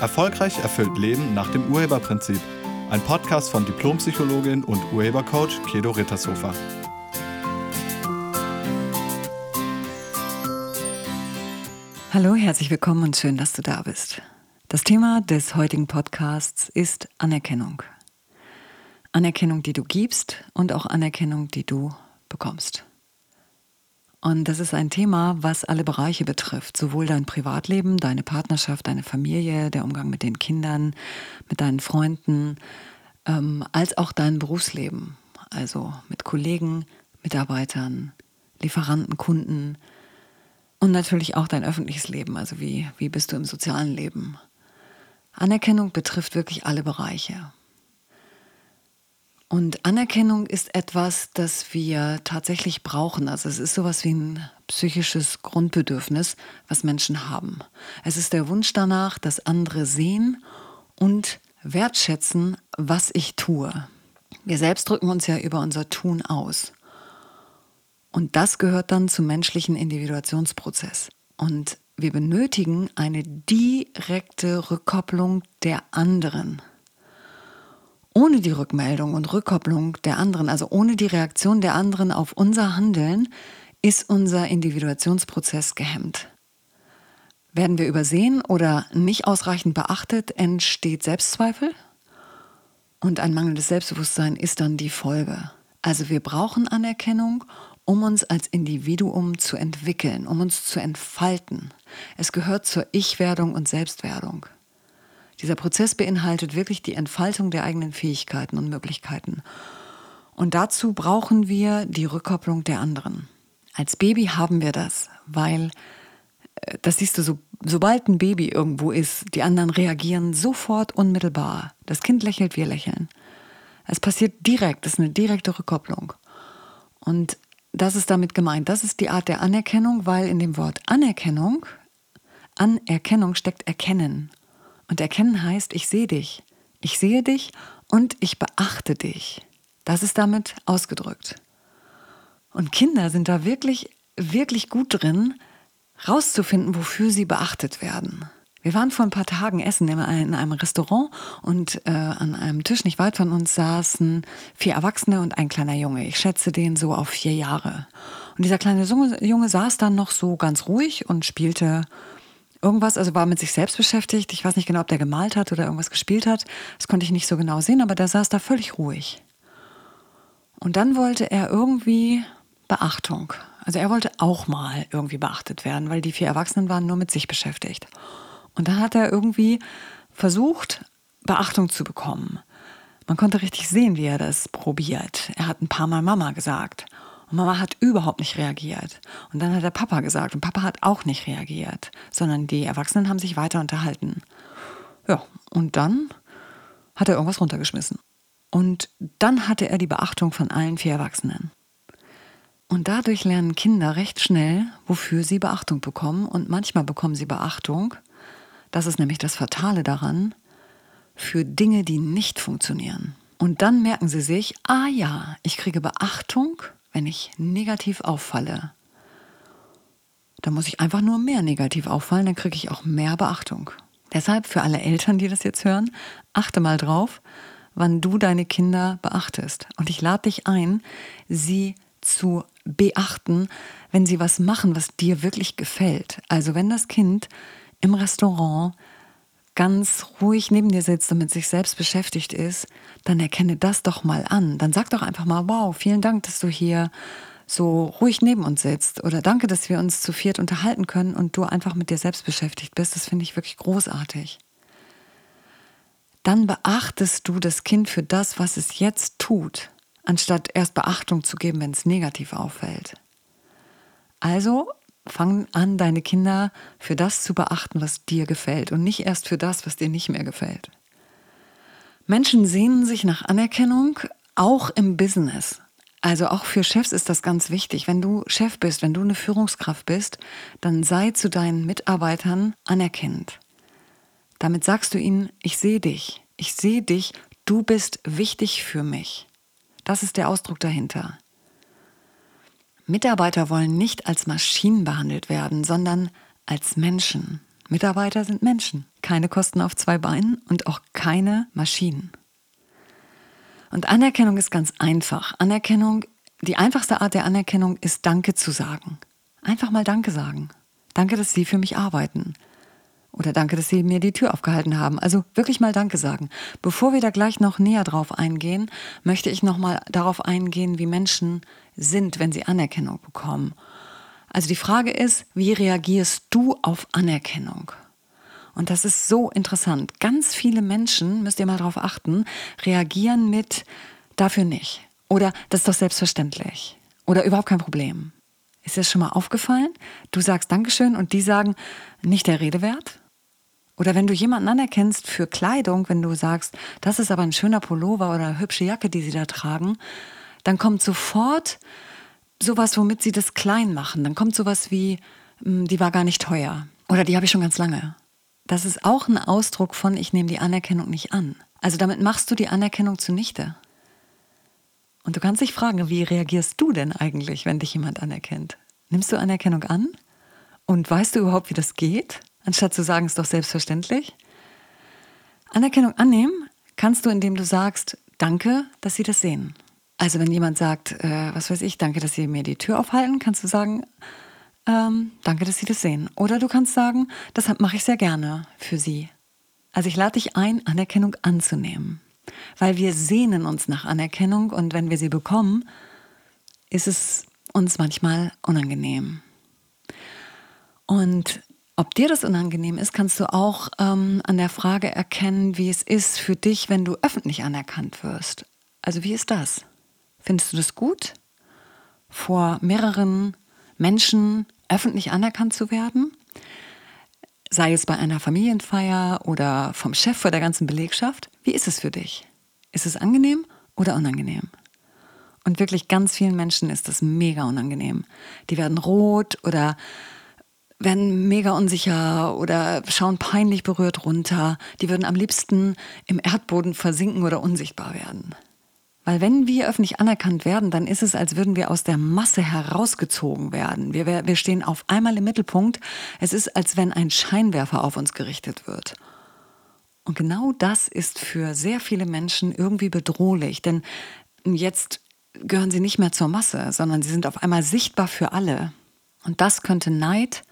Erfolgreich erfüllt Leben nach dem Urheberprinzip. Ein Podcast von Diplompsychologin und Urhebercoach Kedo Rittershofer. Hallo, herzlich willkommen und schön, dass du da bist. Das Thema des heutigen Podcasts ist Anerkennung. Anerkennung, die du gibst und auch Anerkennung, die du bekommst. Und das ist ein Thema, was alle Bereiche betrifft, sowohl dein Privatleben, deine Partnerschaft, deine Familie, der Umgang mit den Kindern, mit deinen Freunden, ähm, als auch dein Berufsleben, also mit Kollegen, Mitarbeitern, Lieferanten, Kunden und natürlich auch dein öffentliches Leben, also wie, wie bist du im sozialen Leben. Anerkennung betrifft wirklich alle Bereiche. Und Anerkennung ist etwas, das wir tatsächlich brauchen. Also es ist sowas wie ein psychisches Grundbedürfnis, was Menschen haben. Es ist der Wunsch danach, dass andere sehen und wertschätzen, was ich tue. Wir selbst drücken uns ja über unser Tun aus. Und das gehört dann zum menschlichen Individuationsprozess. Und wir benötigen eine direkte Rückkopplung der anderen ohne die Rückmeldung und Rückkopplung der anderen, also ohne die Reaktion der anderen auf unser Handeln, ist unser Individuationsprozess gehemmt. Werden wir übersehen oder nicht ausreichend beachtet, entsteht Selbstzweifel und ein mangelndes Selbstbewusstsein ist dann die Folge. Also wir brauchen Anerkennung, um uns als Individuum zu entwickeln, um uns zu entfalten. Es gehört zur Ich-Werdung und Selbstwerdung. Dieser Prozess beinhaltet wirklich die Entfaltung der eigenen Fähigkeiten und Möglichkeiten. Und dazu brauchen wir die Rückkopplung der anderen. Als Baby haben wir das, weil, äh, das siehst du, so, sobald ein Baby irgendwo ist, die anderen reagieren sofort unmittelbar. Das Kind lächelt, wir lächeln. Es passiert direkt, das ist eine direkte Rückkopplung. Und das ist damit gemeint. Das ist die Art der Anerkennung, weil in dem Wort Anerkennung, Anerkennung steckt Erkennen. Und erkennen heißt, ich sehe dich. Ich sehe dich und ich beachte dich. Das ist damit ausgedrückt. Und Kinder sind da wirklich, wirklich gut drin, rauszufinden, wofür sie beachtet werden. Wir waren vor ein paar Tagen essen in einem Restaurant und äh, an einem Tisch nicht weit von uns saßen vier Erwachsene und ein kleiner Junge. Ich schätze den so auf vier Jahre. Und dieser kleine Junge saß dann noch so ganz ruhig und spielte irgendwas, also war mit sich selbst beschäftigt. Ich weiß nicht genau, ob der gemalt hat oder irgendwas gespielt hat. Das konnte ich nicht so genau sehen, aber der saß da völlig ruhig. Und dann wollte er irgendwie Beachtung. Also er wollte auch mal irgendwie beachtet werden, weil die vier Erwachsenen waren nur mit sich beschäftigt. Und dann hat er irgendwie versucht, Beachtung zu bekommen. Man konnte richtig sehen, wie er das probiert. Er hat ein paar Mal Mama gesagt. Und Mama hat überhaupt nicht reagiert. Und dann hat der Papa gesagt und Papa hat auch nicht reagiert, sondern die Erwachsenen haben sich weiter unterhalten. Ja, und dann hat er irgendwas runtergeschmissen. Und dann hatte er die Beachtung von allen vier Erwachsenen. Und dadurch lernen Kinder recht schnell, wofür sie Beachtung bekommen. Und manchmal bekommen sie Beachtung, das ist nämlich das Fatale daran, für Dinge, die nicht funktionieren. Und dann merken sie sich, ah ja, ich kriege Beachtung wenn ich negativ auffalle, dann muss ich einfach nur mehr negativ auffallen, dann kriege ich auch mehr Beachtung. Deshalb für alle Eltern, die das jetzt hören, achte mal drauf, wann du deine Kinder beachtest. Und ich lade dich ein, sie zu beachten, wenn sie was machen, was dir wirklich gefällt. Also wenn das Kind im Restaurant ganz ruhig neben dir sitzt und mit sich selbst beschäftigt ist, dann erkenne das doch mal an. Dann sag doch einfach mal, wow, vielen Dank, dass du hier so ruhig neben uns sitzt. Oder danke, dass wir uns zu viert unterhalten können und du einfach mit dir selbst beschäftigt bist. Das finde ich wirklich großartig. Dann beachtest du das Kind für das, was es jetzt tut, anstatt erst Beachtung zu geben, wenn es negativ auffällt. Also fang an, deine Kinder für das zu beachten, was dir gefällt und nicht erst für das, was dir nicht mehr gefällt. Menschen sehnen sich nach Anerkennung, auch im Business. Also auch für Chefs ist das ganz wichtig. Wenn du Chef bist, wenn du eine Führungskraft bist, dann sei zu deinen Mitarbeitern anerkennend. Damit sagst du ihnen, ich sehe dich, ich sehe dich, du bist wichtig für mich. Das ist der Ausdruck dahinter. Mitarbeiter wollen nicht als Maschinen behandelt werden, sondern als Menschen. Mitarbeiter sind Menschen, keine Kosten auf zwei Beinen und auch keine Maschinen. Und Anerkennung ist ganz einfach. Anerkennung, die einfachste Art der Anerkennung ist Danke zu sagen. Einfach mal Danke sagen. Danke, dass Sie für mich arbeiten. Oder danke, dass Sie mir die Tür aufgehalten haben. Also wirklich mal Danke sagen. Bevor wir da gleich noch näher drauf eingehen, möchte ich noch mal darauf eingehen, wie Menschen sind, wenn sie Anerkennung bekommen. Also die Frage ist, wie reagierst du auf Anerkennung? Und das ist so interessant. Ganz viele Menschen, müsst ihr mal darauf achten, reagieren mit dafür nicht. Oder das ist doch selbstverständlich. Oder überhaupt kein Problem. Ist dir das schon mal aufgefallen? Du sagst Dankeschön und die sagen, nicht der Rede wert? Oder wenn du jemanden anerkennst für Kleidung, wenn du sagst, das ist aber ein schöner Pullover oder hübsche Jacke, die sie da tragen, dann kommt sofort sowas, womit sie das klein machen. Dann kommt sowas wie, hm, die war gar nicht teuer. Oder die habe ich schon ganz lange. Das ist auch ein Ausdruck von, ich nehme die Anerkennung nicht an. Also damit machst du die Anerkennung zunichte. Und du kannst dich fragen, wie reagierst du denn eigentlich, wenn dich jemand anerkennt? Nimmst du Anerkennung an? Und weißt du überhaupt, wie das geht? anstatt zu sagen, es ist doch selbstverständlich. Anerkennung annehmen kannst du, indem du sagst, danke, dass sie das sehen. Also wenn jemand sagt, äh, was weiß ich, danke, dass sie mir die Tür aufhalten, kannst du sagen, ähm, danke, dass sie das sehen. Oder du kannst sagen, das mache ich sehr gerne für sie. Also ich lade dich ein, Anerkennung anzunehmen. Weil wir sehnen uns nach Anerkennung und wenn wir sie bekommen, ist es uns manchmal unangenehm. Und ob dir das unangenehm ist, kannst du auch ähm, an der Frage erkennen, wie es ist für dich, wenn du öffentlich anerkannt wirst. Also wie ist das? Findest du das gut, vor mehreren Menschen öffentlich anerkannt zu werden? Sei es bei einer Familienfeier oder vom Chef vor der ganzen Belegschaft. Wie ist es für dich? Ist es angenehm oder unangenehm? Und wirklich ganz vielen Menschen ist das mega unangenehm. Die werden rot oder werden mega unsicher oder schauen peinlich berührt runter. Die würden am liebsten im Erdboden versinken oder unsichtbar werden. Weil wenn wir öffentlich anerkannt werden, dann ist es, als würden wir aus der Masse herausgezogen werden. Wir, wir stehen auf einmal im Mittelpunkt. Es ist, als wenn ein Scheinwerfer auf uns gerichtet wird. Und genau das ist für sehr viele Menschen irgendwie bedrohlich, denn jetzt gehören sie nicht mehr zur Masse, sondern sie sind auf einmal sichtbar für alle. Und das könnte Neid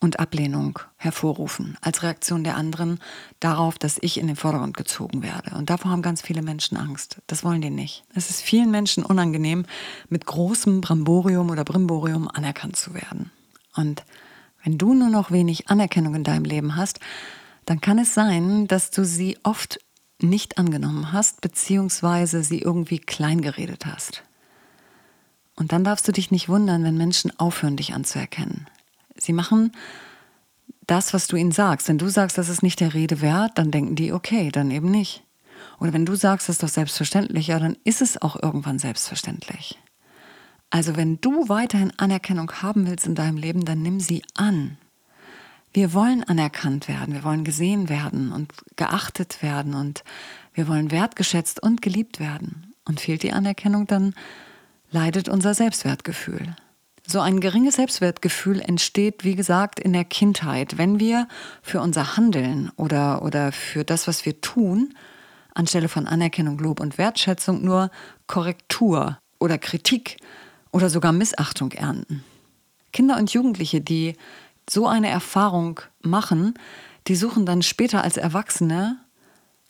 und Ablehnung hervorrufen als Reaktion der anderen darauf, dass ich in den Vordergrund gezogen werde. Und davor haben ganz viele Menschen Angst. Das wollen die nicht. Es ist vielen Menschen unangenehm, mit großem Bramborium oder Brimborium anerkannt zu werden. Und wenn du nur noch wenig Anerkennung in deinem Leben hast, dann kann es sein, dass du sie oft nicht angenommen hast, beziehungsweise sie irgendwie kleingeredet hast. Und dann darfst du dich nicht wundern, wenn Menschen aufhören, dich anzuerkennen. Sie machen das, was du ihnen sagst. Wenn du sagst, das ist nicht der Rede wert, dann denken die, okay, dann eben nicht. Oder wenn du sagst, das ist doch selbstverständlich, ja, dann ist es auch irgendwann selbstverständlich. Also wenn du weiterhin Anerkennung haben willst in deinem Leben, dann nimm sie an. Wir wollen anerkannt werden, wir wollen gesehen werden und geachtet werden und wir wollen wertgeschätzt und geliebt werden. Und fehlt die Anerkennung, dann leidet unser Selbstwertgefühl. So ein geringes Selbstwertgefühl entsteht, wie gesagt, in der Kindheit, wenn wir für unser Handeln oder, oder für das, was wir tun, anstelle von Anerkennung, Lob und Wertschätzung nur Korrektur oder Kritik oder sogar Missachtung ernten. Kinder und Jugendliche, die so eine Erfahrung machen, die suchen dann später als Erwachsene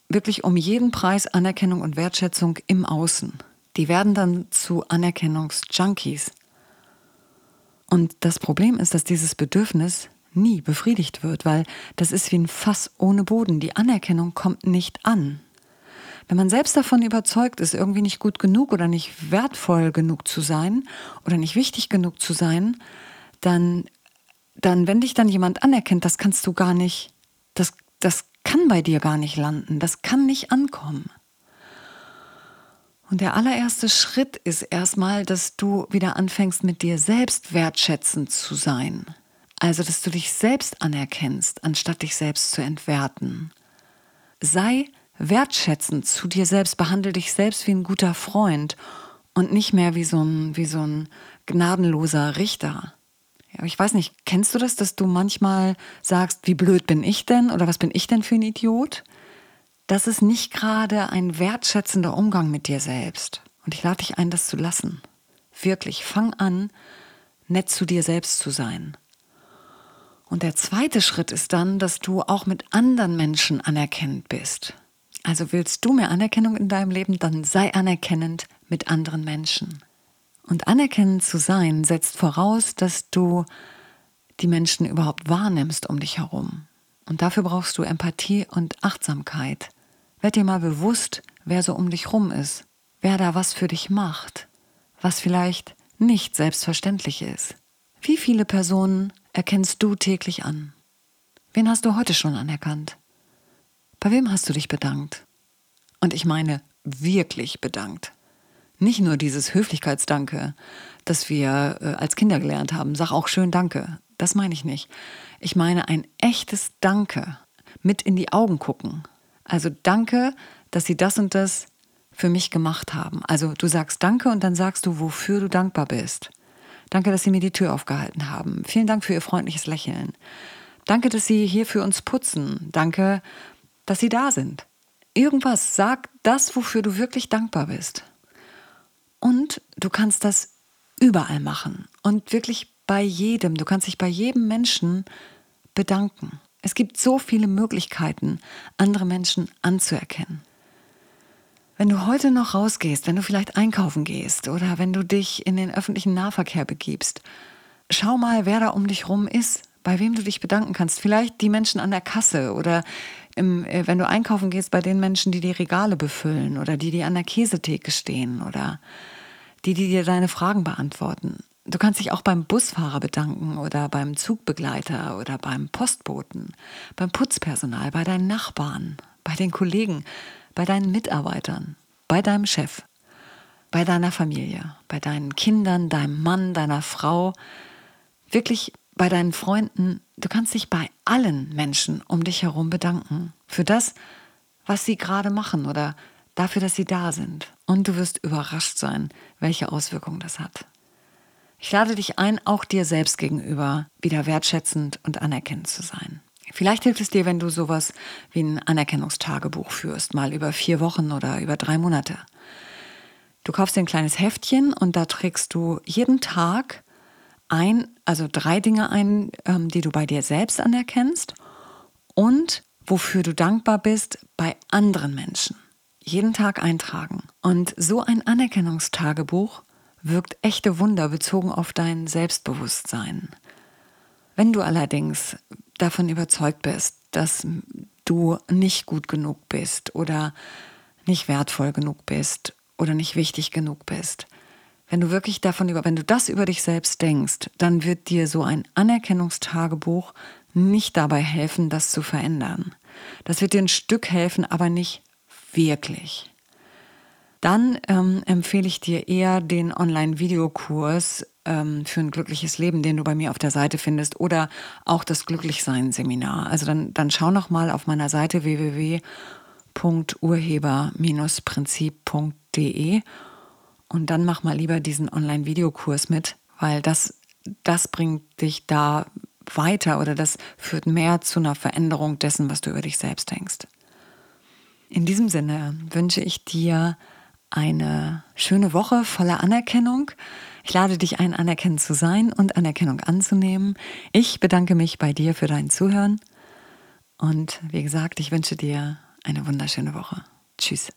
wirklich um jeden Preis Anerkennung und Wertschätzung im Außen. Die werden dann zu Anerkennungsjunkies. Und das Problem ist, dass dieses Bedürfnis nie befriedigt wird, weil das ist wie ein Fass ohne Boden. Die Anerkennung kommt nicht an. Wenn man selbst davon überzeugt ist, irgendwie nicht gut genug oder nicht wertvoll genug zu sein oder nicht wichtig genug zu sein, dann, dann wenn dich dann jemand anerkennt, das kannst du gar nicht, das, das kann bei dir gar nicht landen, das kann nicht ankommen. Und der allererste Schritt ist erstmal, dass du wieder anfängst, mit dir selbst wertschätzend zu sein. Also, dass du dich selbst anerkennst, anstatt dich selbst zu entwerten. Sei wertschätzend zu dir selbst, behandle dich selbst wie ein guter Freund und nicht mehr wie so ein, wie so ein gnadenloser Richter. Ich weiß nicht, kennst du das, dass du manchmal sagst, wie blöd bin ich denn oder was bin ich denn für ein Idiot? Das ist nicht gerade ein wertschätzender Umgang mit dir selbst. Und ich lade dich ein, das zu lassen. Wirklich, fang an, nett zu dir selbst zu sein. Und der zweite Schritt ist dann, dass du auch mit anderen Menschen anerkennend bist. Also willst du mehr Anerkennung in deinem Leben, dann sei anerkennend mit anderen Menschen. Und anerkennend zu sein setzt voraus, dass du die Menschen überhaupt wahrnimmst um dich herum. Und dafür brauchst du Empathie und Achtsamkeit. Werd dir mal bewusst, wer so um dich rum ist, wer da was für dich macht, was vielleicht nicht selbstverständlich ist. Wie viele Personen erkennst du täglich an? Wen hast du heute schon anerkannt? Bei wem hast du dich bedankt? Und ich meine wirklich bedankt. Nicht nur dieses Höflichkeitsdanke, das wir äh, als Kinder gelernt haben. Sag auch schön Danke. Das meine ich nicht. Ich meine ein echtes Danke. Mit in die Augen gucken. Also danke, dass Sie das und das für mich gemacht haben. Also du sagst Danke und dann sagst du, wofür du dankbar bist. Danke, dass Sie mir die Tür aufgehalten haben. Vielen Dank für Ihr freundliches Lächeln. Danke, dass Sie hier für uns putzen. Danke, dass Sie da sind. Irgendwas, sag das, wofür du wirklich dankbar bist. Und du kannst das überall machen und wirklich bei jedem. Du kannst dich bei jedem Menschen bedanken. Es gibt so viele Möglichkeiten, andere Menschen anzuerkennen. Wenn du heute noch rausgehst, wenn du vielleicht einkaufen gehst oder wenn du dich in den öffentlichen Nahverkehr begibst, schau mal, wer da um dich rum ist, bei wem du dich bedanken kannst. Vielleicht die Menschen an der Kasse oder im, äh, wenn du einkaufen gehst, bei den Menschen, die die Regale befüllen oder die, die an der Käsetheke stehen oder die, die dir deine Fragen beantworten. Du kannst dich auch beim Busfahrer bedanken oder beim Zugbegleiter oder beim Postboten, beim Putzpersonal, bei deinen Nachbarn, bei den Kollegen, bei deinen Mitarbeitern, bei deinem Chef, bei deiner Familie, bei deinen Kindern, deinem Mann, deiner Frau, wirklich bei deinen Freunden. Du kannst dich bei allen Menschen um dich herum bedanken für das, was sie gerade machen oder dafür, dass sie da sind. Und du wirst überrascht sein, welche Auswirkungen das hat. Ich lade dich ein, auch dir selbst gegenüber wieder wertschätzend und anerkennend zu sein. Vielleicht hilft es dir, wenn du sowas wie ein Anerkennungstagebuch führst, mal über vier Wochen oder über drei Monate. Du kaufst dir ein kleines Heftchen und da trägst du jeden Tag ein, also drei Dinge ein, ähm, die du bei dir selbst anerkennst und wofür du dankbar bist bei anderen Menschen jeden Tag eintragen. Und so ein Anerkennungstagebuch wirkt echte Wunder bezogen auf dein Selbstbewusstsein. Wenn du allerdings davon überzeugt bist, dass du nicht gut genug bist oder nicht wertvoll genug bist oder nicht wichtig genug bist, wenn du wirklich davon über, wenn du das über dich selbst denkst, dann wird dir so ein Anerkennungstagebuch nicht dabei helfen, das zu verändern. Das wird dir ein Stück helfen, aber nicht wirklich. Dann ähm, empfehle ich dir eher den Online-Videokurs ähm, für ein glückliches Leben, den du bei mir auf der Seite findest, oder auch das Glücklichsein-Seminar. Also dann, dann schau noch mal auf meiner Seite www.urheber-prinzip.de und dann mach mal lieber diesen Online-Videokurs mit, weil das, das bringt dich da weiter oder das führt mehr zu einer Veränderung dessen, was du über dich selbst denkst. In diesem Sinne wünsche ich dir eine schöne Woche voller Anerkennung. Ich lade dich ein, anerkennend zu sein und Anerkennung anzunehmen. Ich bedanke mich bei dir für dein Zuhören. Und wie gesagt, ich wünsche dir eine wunderschöne Woche. Tschüss.